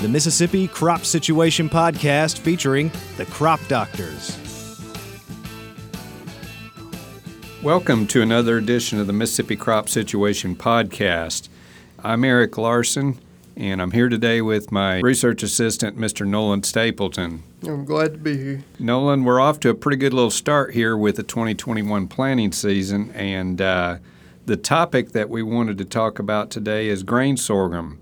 the Mississippi Crop Situation Podcast featuring the Crop Doctors. Welcome to another edition of the Mississippi Crop Situation Podcast. I'm Erick Larson, and I'm here today with my research assistant, Mr. Nolan Stapleton. I'm glad to be here. Nolan, we're off to a pretty good little start here with the 2021 planting season, and uh, the topic that we wanted to talk about today is grain sorghum.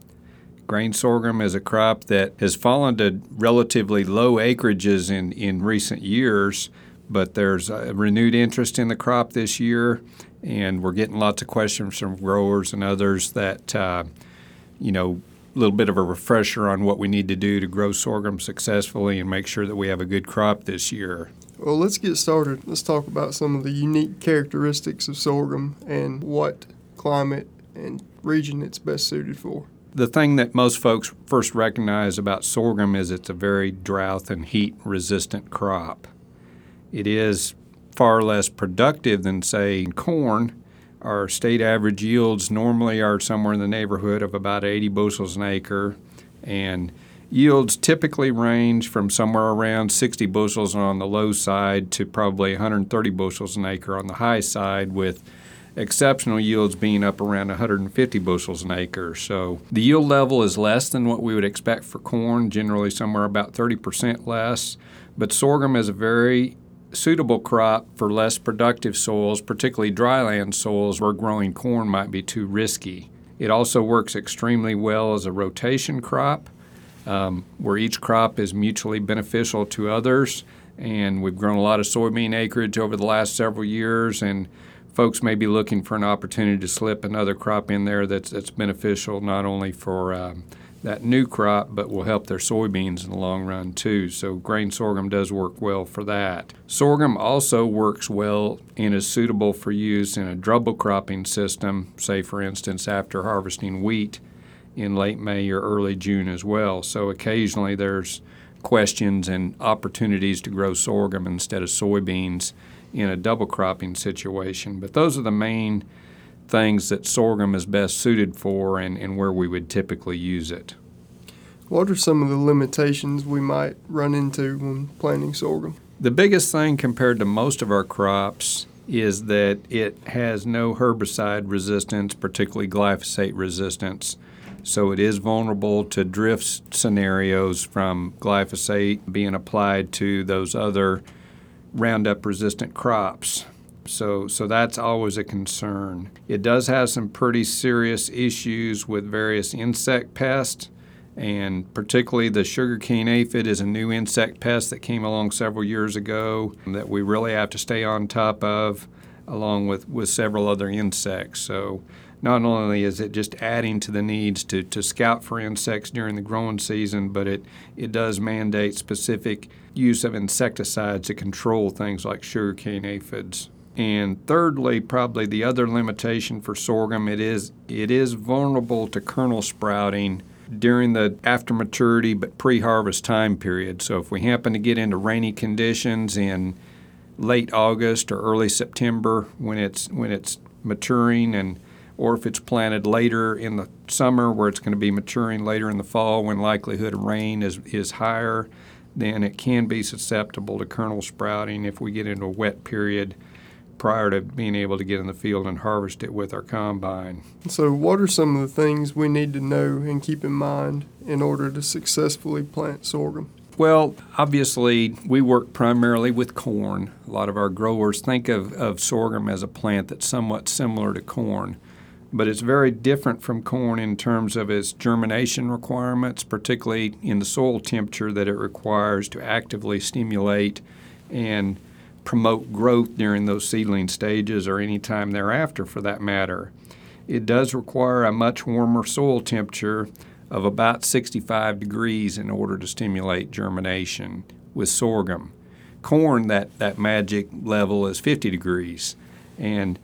Grain sorghum is a crop that has fallen to relatively low acreages in, in recent years, but there's a renewed interest in the crop this year, and we're getting lots of questions from growers and others that, uh, you know, a little bit of a refresher on what we need to do to grow sorghum successfully and make sure that we have a good crop this year. Well, let's get started. Let's talk about some of the unique characteristics of sorghum and what climate and region it's best suited for the thing that most folks first recognize about sorghum is it's a very drought and heat resistant crop. It is far less productive than, say, corn. Our state average yields normally are somewhere in the neighborhood of about 80 bushels an acre, and yields typically range from somewhere around 60 bushels on the low side to probably 130 bushels an acre on the high side, with exceptional yields being up around 150 bushels an acre. So the yield level is less than what we would expect for corn, generally somewhere about 30% less. But sorghum is a very suitable crop for less productive soils, particularly dryland soils where growing corn might be too risky. It also works extremely well as a rotation crop, um, where each crop is mutually beneficial to others. And we've grown a lot of soybean acreage over the last several years, and folks may be looking for an opportunity to slip another crop in there that's, that's beneficial not only for um, that new crop, but will help their soybeans in the long run too. So grain sorghum does work well for that. Sorghum also works well and is suitable for use in a double cropping system, say for instance after harvesting wheat in late May or early June as well. So occasionally there's questions and opportunities to grow sorghum instead of soybeans in a double cropping situation. But those are the main things that sorghum is best suited for and, and where we would typically use it. What are some of the limitations we might run into when planting sorghum? The biggest thing compared to most of our crops is that it has no herbicide resistance, particularly glyphosate resistance. So it is vulnerable to drift scenarios from glyphosate being applied to those other Roundup resistant crops. So, so that's always a concern. It does have some pretty serious issues with various insect pests, and particularly the sugarcane aphid is a new insect pest that came along several years ago that we really have to stay on top of, along with, with several other insects. So, not only is it just adding to the needs to, to scout for insects during the growing season, but it, it does mandate specific use of insecticides to control things like sugarcane aphids. And thirdly, probably the other limitation for sorghum, it is it is vulnerable to kernel sprouting during the after maturity but pre-harvest time period. So if we happen to get into rainy conditions in late August or early September when it's when it's maturing and or if it's planted later in the summer where it's going to be maturing later in the fall when likelihood of rain is, is higher, then it can be susceptible to kernel sprouting if we get into a wet period prior to being able to get in the field and harvest it with our combine. So, what are some of the things we need to know and keep in mind in order to successfully plant sorghum? Well, obviously, we work primarily with corn. A lot of our growers think of, of sorghum as a plant that's somewhat similar to corn but it's very different from corn in terms of its germination requirements, particularly in the soil temperature that it requires to actively stimulate and promote growth during those seedling stages or any time thereafter for that matter. It does require a much warmer soil temperature of about 65 degrees in order to stimulate germination with sorghum. Corn, that, that magic level is 50 degrees. And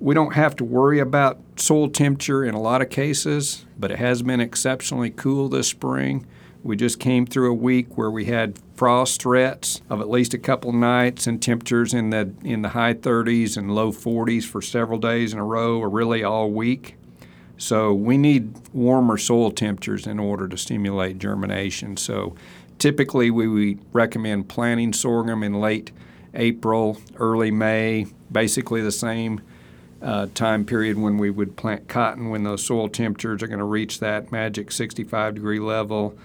we don't have to worry about soil temperature in a lot of cases, but it has been exceptionally cool this spring. We just came through a week where we had frost threats of at least a couple nights and temperatures in the in the high 30s and low 40s for several days in a row or really all week. So we need warmer soil temperatures in order to stimulate germination. So typically we, we recommend planting sorghum in late April, early May, basically the same uh, time period when we would plant cotton when those soil temperatures are going to reach that magic 65 degree level.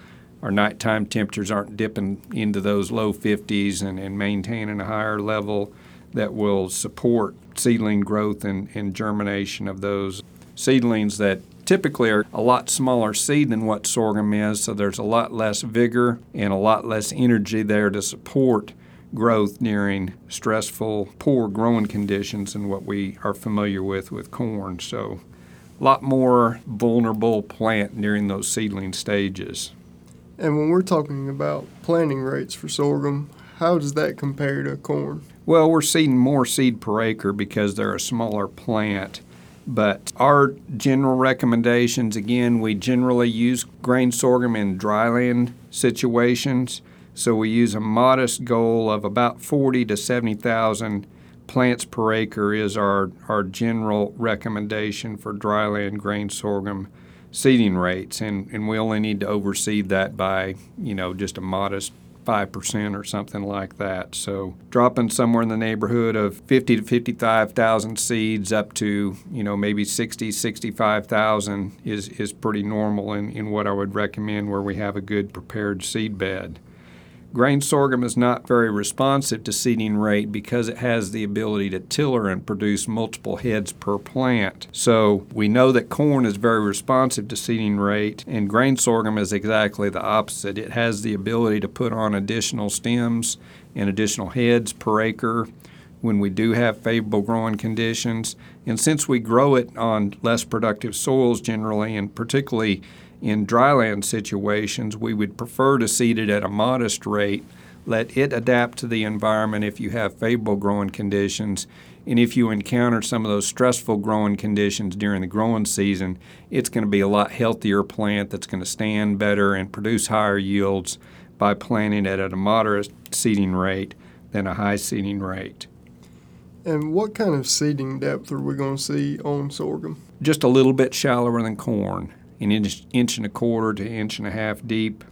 Our nighttime temperatures aren't dipping into those low 50s and, and maintaining a higher level that will support seedling growth and, and germination of those seedlings that typically are a lot smaller seed than what sorghum is, so there's a lot less vigor and a lot less energy there to support growth during stressful, poor growing conditions than what we are familiar with with corn. So, a lot more vulnerable plant during those seedling stages. And when we're talking about planting rates for sorghum, how does that compare to corn? Well, we're seeding more seed per acre because they're a smaller plant. But our general recommendations again, we generally use grain sorghum in dryland situations. So we use a modest goal of about 40 to 70,000 plants per acre is our, our general recommendation for dryland grain sorghum seeding rates, and, and we only need to overseed that by, you know, just a modest 5% or something like that. So dropping somewhere in the neighborhood of 50 to 55,000 seeds up to, you know, maybe 60, 65,000 is, is pretty normal in, in what I would recommend where we have a good prepared seed bed. Grain sorghum is not very responsive to seeding rate because it has the ability to tiller and produce multiple heads per plant. So we know that corn is very responsive to seeding rate, and grain sorghum is exactly the opposite. It has the ability to put on additional stems and additional heads per acre when we do have favorable growing conditions. And since we grow it on less productive soils generally, and particularly in dryland situations, we would prefer to seed it at a modest rate, let it adapt to the environment if you have favorable growing conditions. And if you encounter some of those stressful growing conditions during the growing season, it's going to be a lot healthier plant that's going to stand better and produce higher yields by planting it at a moderate seeding rate than a high seeding rate. And what kind of seeding depth are we going to see on sorghum? Just a little bit shallower than corn an inch, inch and a quarter to inch and a half deep.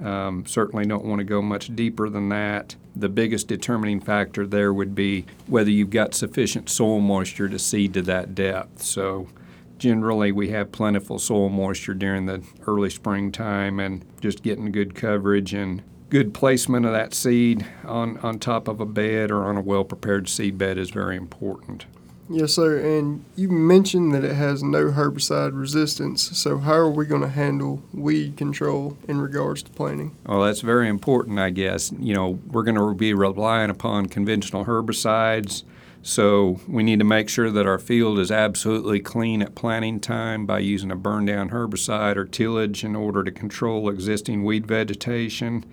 Um, certainly don't want to go much deeper than that. The biggest determining factor there would be whether you've got sufficient soil moisture to seed to that depth. So, generally, we have plentiful soil moisture during the early springtime, and just getting good coverage and good placement of that seed on, on top of a bed or on a well prepared seed bed is very important. Yes, sir. And you mentioned that it has no herbicide resistance. So, how are we going to handle weed control in regards to planting? Well, that's very important, I guess. You know, we're going to be relying upon conventional herbicides. So, we need to make sure that our field is absolutely clean at planting time by using a burn down herbicide or tillage in order to control existing weed vegetation.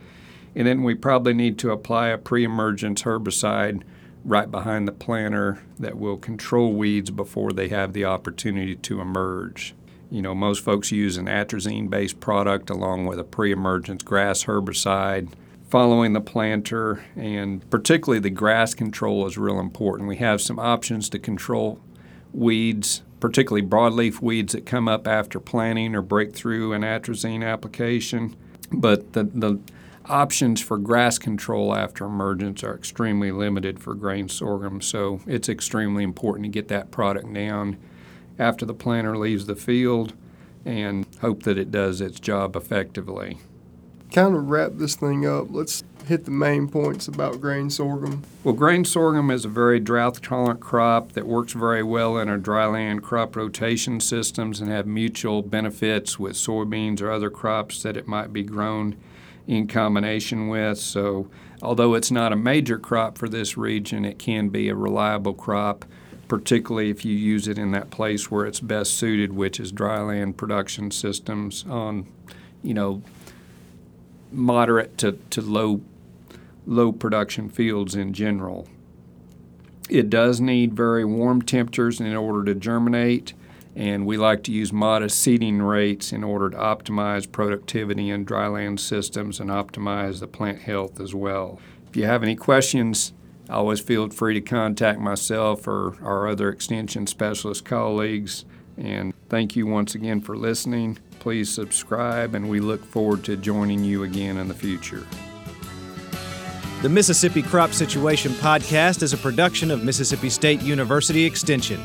And then we probably need to apply a pre emergence herbicide right behind the planter that will control weeds before they have the opportunity to emerge. You know, most folks use an atrazine based product along with a pre emergence grass herbicide following the planter, and particularly the grass control is real important. We have some options to control weeds, particularly broadleaf weeds that come up after planting or break through an atrazine application. But the, the options for grass control after emergence are extremely limited for grain sorghum, so it's extremely important to get that product down after the planter leaves the field and hope that it does its job effectively. Kind of wrap this thing up. Let's hit the main points about grain sorghum. Well, grain sorghum is a very drought tolerant crop that works very well in our dryland crop rotation systems and have mutual benefits with soybeans or other crops that it might be grown in combination with. So, although it's not a major crop for this region, it can be a reliable crop, particularly if you use it in that place where it's best suited, which is dryland production systems on, you know, moderate to, to low low production fields in general. It does need very warm temperatures in order to germinate and we like to use modest seeding rates in order to optimize productivity in dryland systems and optimize the plant health as well. If you have any questions, always feel free to contact myself or our other extension specialist colleagues. And thank you once again for listening. Please subscribe, and we look forward to joining you again in the future. The Mississippi Crop Situation Podcast is a production of Mississippi State University Extension.